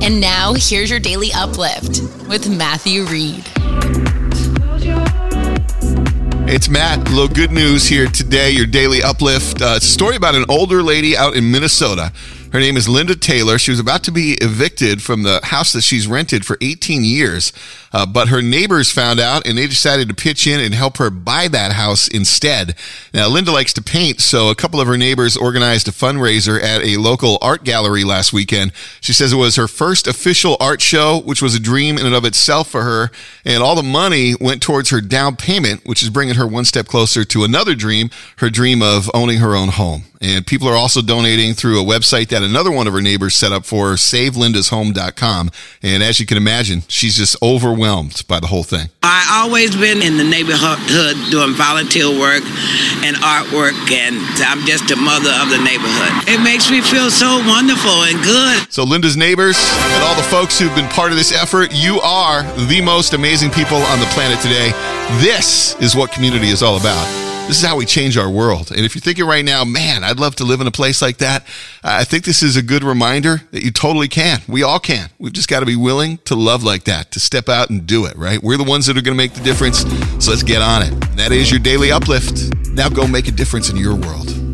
And now, here's your daily uplift with Matthew Reed. It's Matt. A little good news here today. Your daily uplift. Uh, it's a story about an older lady out in Minnesota her name is Linda Taylor. She was about to be evicted from the house that she's rented for 18 years, uh, but her neighbors found out and they decided to pitch in and help her buy that house instead. Now, Linda likes to paint, so a couple of her neighbors organized a fundraiser at a local art gallery last weekend. She says it was her first official art show, which was a dream in and of itself for her, and all the money went towards her down payment, which is bringing her one step closer to another dream, her dream of owning her own home. And people are also donating through a website that another one of her neighbors set up for her, savelindashome.com. And as you can imagine, she's just overwhelmed by the whole thing. I always been in the neighborhood doing volunteer work and artwork, and I'm just a mother of the neighborhood. It makes me feel so wonderful and good. So, Linda's neighbors and all the folks who've been part of this effort, you are the most amazing people on the planet today. This is what community is all about. This is how we change our world. And if you're thinking right now, man, I'd love to live in a place like that, I think this is a good reminder that you totally can. We all can. We've just got to be willing to love like that, to step out and do it, right? We're the ones that are going to make the difference. So let's get on it. That is your daily uplift. Now go make a difference in your world.